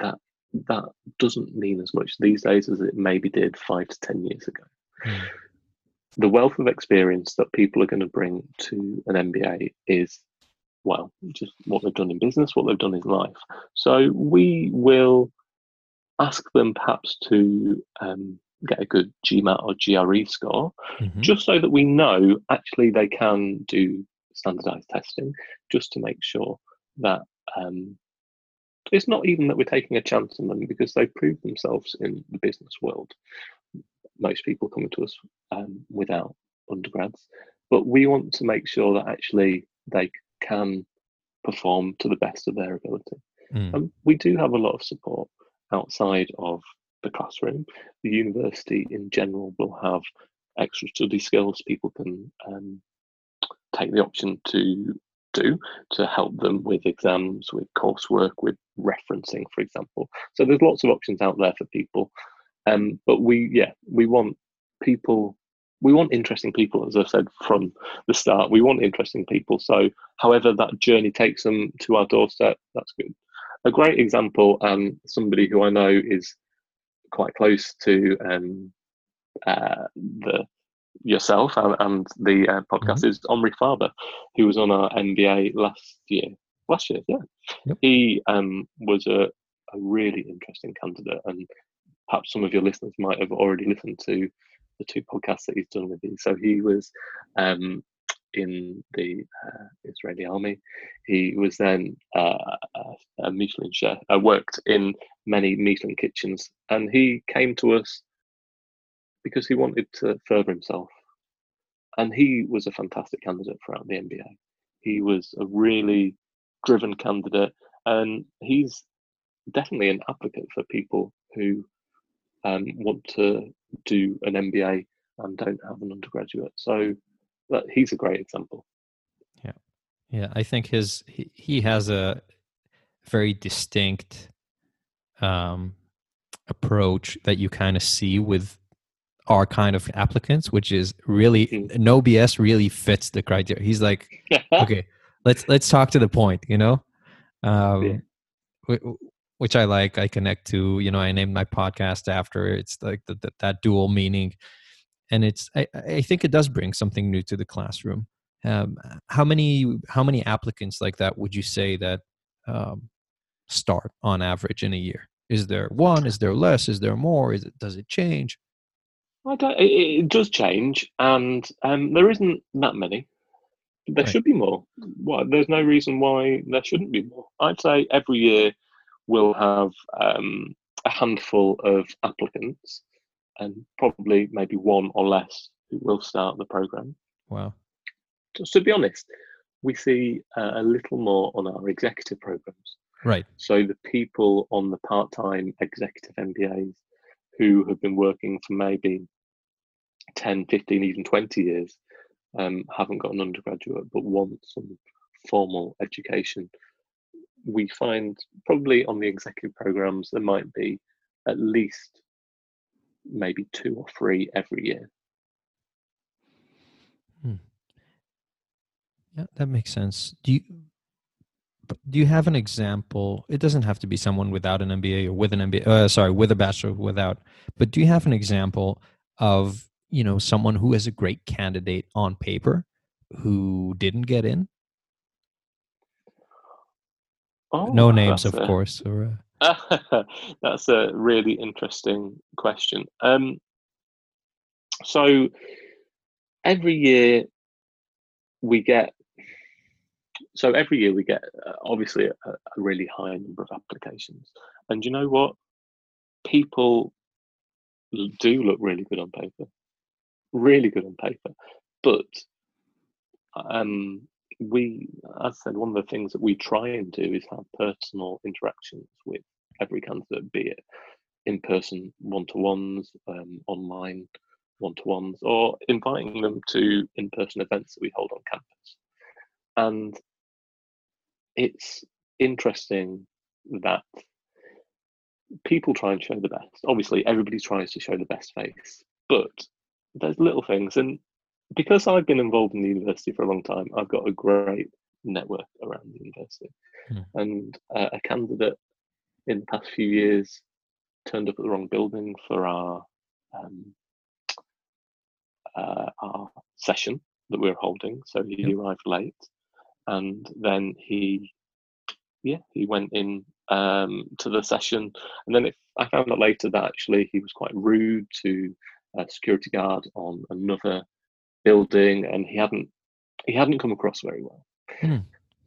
that that doesn't mean as much these days as it maybe did five to 10 years ago. Mm. The wealth of experience that people are going to bring to an MBA is, well, just what they've done in business, what they've done in life. So we will ask them perhaps to um, get a good GMAT or GRE score, mm-hmm. just so that we know actually they can do standardized testing, just to make sure that um, it's not even that we're taking a chance on them because they've proved themselves in the business world. Most people coming to us um, without undergrads, but we want to make sure that actually they can perform to the best of their ability. Mm. And we do have a lot of support outside of the classroom. The university in general will have extra study skills. People can um, take the option to do to help them with exams, with coursework, with referencing, for example. So there's lots of options out there for people. Um, but we, yeah, we want people. We want interesting people, as I've said from the start. We want interesting people. So, however that journey takes them to our doorstep, that's good. A great example, um, somebody who I know is quite close to um, uh, the yourself and, and the uh, podcast mm-hmm. is Omri Faber, who was on our MBA last year. Last year, yeah. Yep. He um, was a, a really interesting candidate, and perhaps some of your listeners might have already listened to the two podcasts that he's done with you. So he was um, in the uh, Israeli army. He was then uh, a Michelin chef. Uh, worked in many Michelin kitchens, and he came to us because he wanted to further himself. And he was a fantastic candidate throughout the MBA. He was a really driven candidate, and he's definitely an advocate for people who um, want to do an MBA and don't have an undergraduate. So that he's a great example. Yeah, yeah. I think his he, he has a very distinct um, approach that you kind of see with our kind of applicants, which is really mm-hmm. no BS really fits the criteria. He's like, okay, let's let's talk to the point, you know, um, yeah. which I like. I connect to, you know, I named my podcast after. It's like the, the, that dual meaning, and it's I, I think it does bring something new to the classroom. Um, how many how many applicants like that would you say that um, start on average in a year? Is there one? Is there less? Is there more? Is it does it change? I don't, it, it does change, and um, there isn't that many. There right. should be more. There's no reason why there shouldn't be more. I'd say every year we'll have um, a handful of applicants, and probably maybe one or less who will start the program. Wow. Just to be honest, we see uh, a little more on our executive programs. Right. So the people on the part-time executive MBAs who have been working for maybe 10, 15, even 20 years um, haven't got an undergraduate but want some formal education. We find probably on the executive programs there might be at least maybe two or three every year. Hmm. Yeah, that makes sense. Do you do you have an example? It doesn't have to be someone without an MBA or with an MBA. Uh, sorry, with a bachelor without. But do you have an example of you know someone who is a great candidate on paper who didn't get in? Oh, no names of a, course or uh... that's a really interesting question. Um so every year we get so every year we get uh, obviously a, a really high number of applications. And you know what? People do look really good on paper really good on paper. But um, we, as I said, one of the things that we try and do is have personal interactions with every candidate, be it in person one to ones, um, online one to ones, or inviting them to in person events that we hold on campus. And it's interesting that people try and show the best. Obviously, everybody tries to show the best face, but there's little things, and because I've been involved in the university for a long time, I've got a great network around the university. Mm. And uh, a candidate in the past few years turned up at the wrong building for our um, uh, our session that we were holding. So he yep. arrived late, and then he, yeah, he went in um, to the session, and then it, I found out later that actually he was quite rude to a security guard on another building, and he hadn't he hadn't come across very well. Hmm.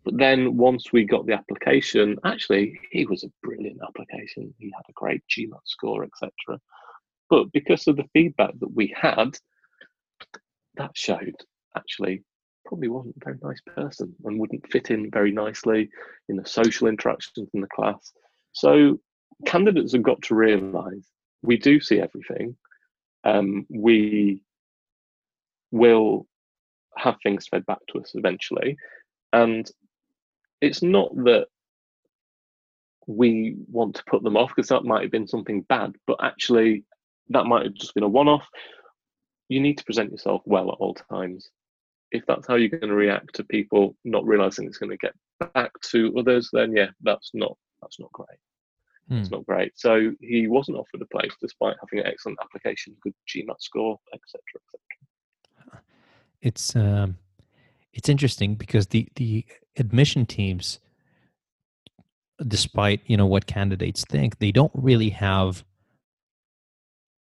But then once we got the application, actually he was a brilliant application. He had a great GMAT score, etc. But because of the feedback that we had, that showed actually probably wasn't a very nice person and wouldn't fit in very nicely in the social interactions in the class. So candidates have got to realise we do see everything um, we will have things fed back to us eventually. And it's not that we want to put them off because that might have been something bad, but actually, that might have just been a one-off. You need to present yourself well at all times. If that's how you're going to react to people not realizing it's going to get back to others, then yeah, that's not that's not great. Hmm. It's not great. So he wasn't offered a place despite having an excellent application, good GMAT score, etc., etc. It's um, it's interesting because the the admission teams, despite you know what candidates think, they don't really have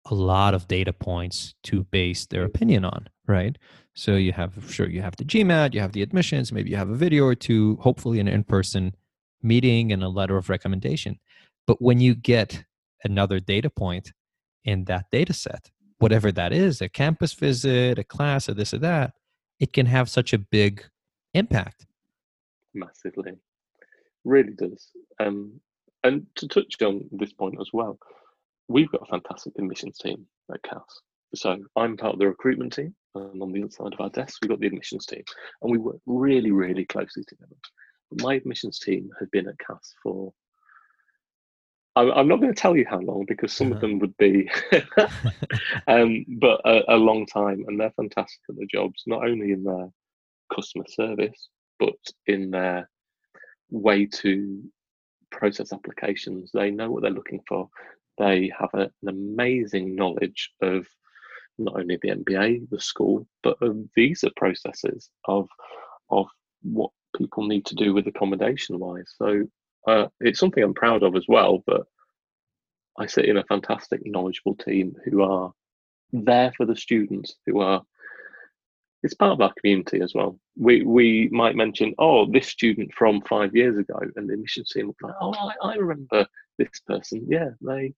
a lot of data points to base their opinion on, right? So you have sure you have the GMAT, you have the admissions, maybe you have a video or two, hopefully an in-person meeting and a letter of recommendation. But when you get another data point in that data set, whatever that is, a campus visit, a class, or this or that, it can have such a big impact. Massively. Really does. Um, and to touch on this point as well, we've got a fantastic admissions team at Cass. So I'm part of the recruitment team, and on the other side of our desk, we've got the admissions team, and we work really, really closely together. My admissions team has been at Cass for I'm not going to tell you how long because some uh-huh. of them would be, um, but a, a, long time, and they're fantastic at their jobs, not only in their customer service, but in their way to process applications. They know what they're looking for. They have a, an amazing knowledge of not only the MBA, the school, but of visa processes of of what people need to do with accommodation wise. So uh, it's something I'm proud of as well. But I sit in a fantastic, knowledgeable team who are there for the students, who are it's part of our community as well. We we might mention, oh, this student from five years ago, and the admissions team will be like, oh, I, I remember this person. Yeah, they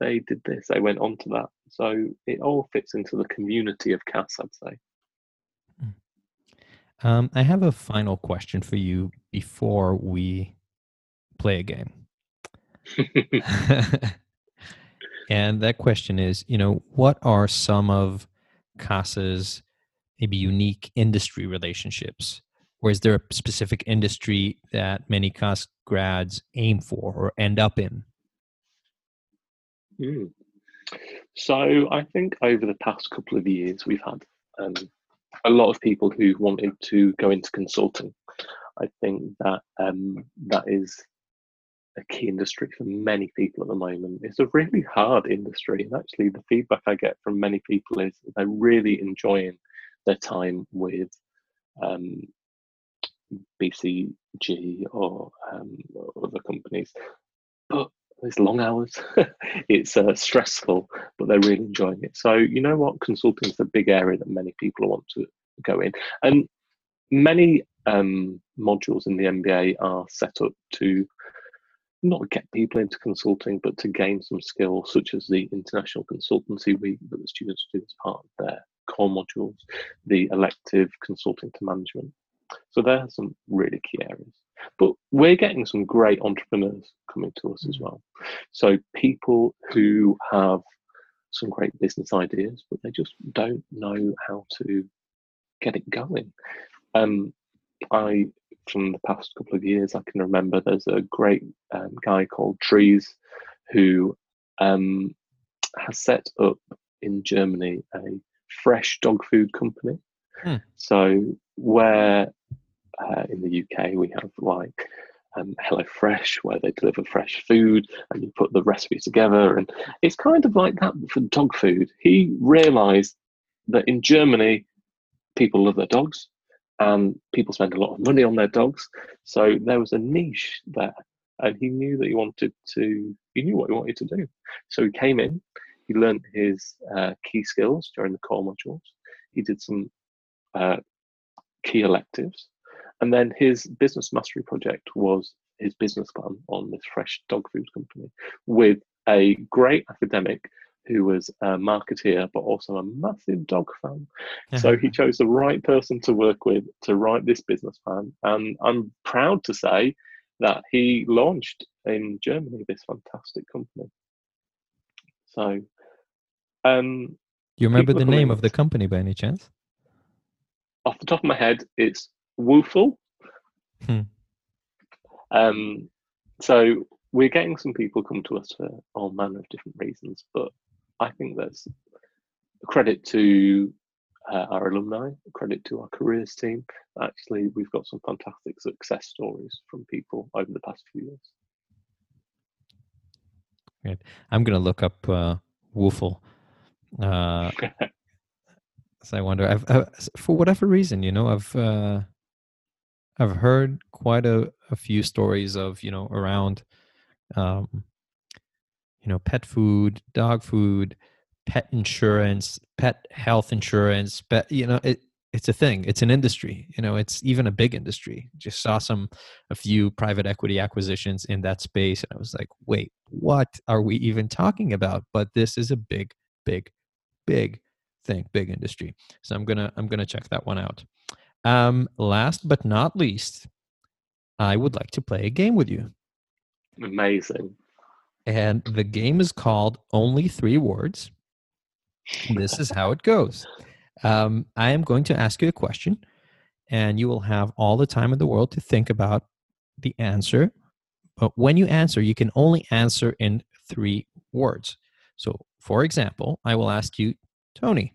they did this. They went on to that. So it all fits into the community of Cass, I'd say. Hmm. Um, I have a final question for you before we play a game. and that question is, you know, what are some of Cass's maybe unique industry relationships? Or is there a specific industry that many Cass grads aim for or end up in? Mm. So I think over the past couple of years, we've had um, a lot of people who wanted to go into consulting. I think that um, that is a key industry for many people at the moment. It's a really hard industry, and actually, the feedback I get from many people is they're really enjoying their time with um, BCG or um, other companies. But it's long hours. it's uh, stressful, but they're really enjoying it. So you know what, consulting is a big area that many people want to go in, and many um, modules in the MBA are set up to not get people into consulting, but to gain some skills, such as the international consultancy week that the students do as part of their core modules, the elective consulting to management. So there are some really key areas. But we're getting some great entrepreneurs coming to us as mm. well. So people who have some great business ideas, but they just don't know how to get it going. Um, I from the past couple of years, I can remember there's a great um, guy called Trees who um, has set up in Germany a fresh dog food company. Hmm. So, where uh, in the UK we have like um, HelloFresh, where they deliver fresh food and you put the recipe together, and it's kind of like that for dog food. He realised that in Germany, people love their dogs and people spend a lot of money on their dogs. So there was a niche there, and he knew that he wanted to. He knew what he wanted to do. So he came in. He learned his uh, key skills during the core modules. He did some uh, key electives, and then his business mastery project was his business plan on this fresh dog food company with a great academic who was a marketeer but also a massive dog fan. So he chose the right person to work with to write this business plan. And I'm proud to say that he launched in Germany this fantastic company. So, um, you remember the name of the company by any chance? Off the top of my head, it's Wooful. Hmm. Um, so we're getting some people come to us for all manner of different reasons, but I think that's credit to uh, our alumni, credit to our careers team. Actually, we've got some fantastic success stories from people over the past few years. Great. I'm going to look up uh, Woofle. Uh, so I wonder, I've, uh, for whatever reason, you know, I've uh, I've heard quite a, a few stories of you know around, um, you know, pet food, dog food, pet insurance, pet health insurance, pet, you know, it, it's a thing. It's an industry. You know, it's even a big industry. Just saw some, a few private equity acquisitions in that space. And I was like, wait, what are we even talking about? But this is a big, big, big thing, big industry. So I'm going to, I'm going to check that one out. Um, last but not least, I would like to play a game with you. Amazing. And the game is called Only Three Words this is how it goes. Um, I am going to ask you a question, and you will have all the time in the world to think about the answer. But when you answer, you can only answer in three words. So, for example, I will ask you, Tony,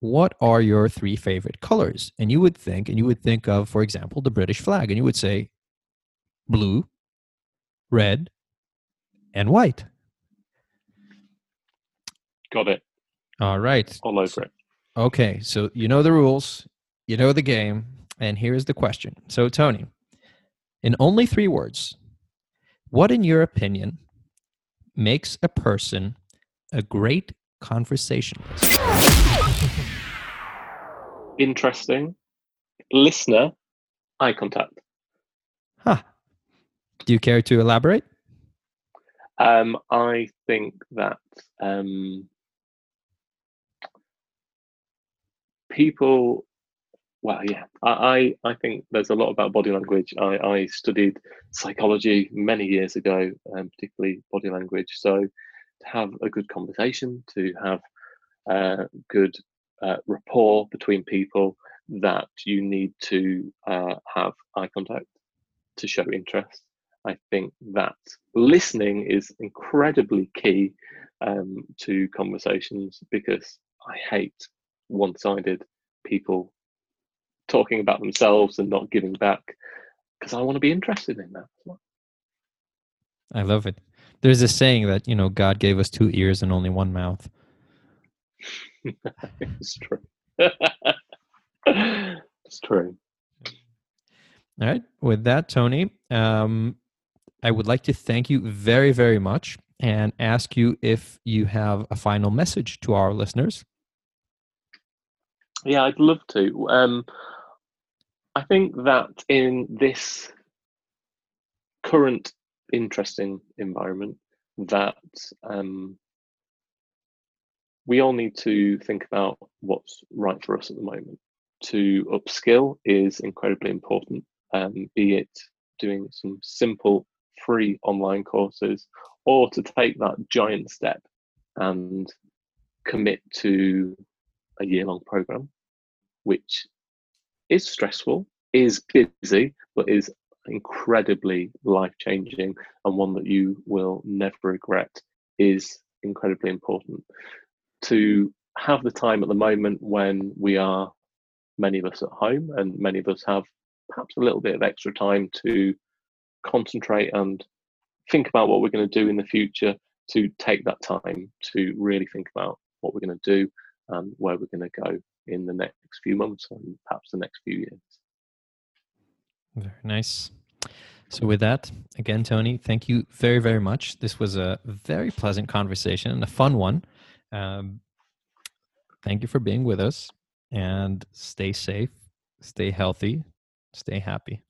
what are your three favorite colors? And you would think, and you would think of, for example, the British flag, and you would say blue, red, and white. Got it. All right. All over it. Okay. So you know the rules, you know the game, and here's the question. So, Tony, in only three words, what, in your opinion, makes a person a great conversationalist? Interesting. Listener, eye contact. Huh. Do you care to elaborate? Um, I think that um, people well yeah I, I think there's a lot about body language. I, I studied psychology many years ago um, particularly body language. So to have a good conversation to have uh, good uh, rapport between people that you need to uh, have eye contact to show interest i think that listening is incredibly key um, to conversations because i hate one-sided people talking about themselves and not giving back because I want to be interested in that. I love it. There's a saying that, you know, God gave us two ears and only one mouth. it's true. it's true. All right. With that, Tony, um, I would like to thank you very, very much and ask you if you have a final message to our listeners. Yeah, I'd love to. Um, I think that in this current interesting environment, that um, we all need to think about what's right for us at the moment. To upskill is incredibly important, um, be it doing some simple free online courses or to take that giant step and commit to a year long program which is stressful, is busy, but is incredibly life changing and one that you will never regret is incredibly important. To have the time at the moment when we are many of us at home and many of us have perhaps a little bit of extra time to concentrate and think about what we're going to do in the future to take that time to really think about what we're going to do and where we're going to go in the next few months and perhaps the next few years. Very nice. So, with that, again, Tony, thank you very, very much. This was a very pleasant conversation and a fun one. Um, thank you for being with us and stay safe, stay healthy, stay happy.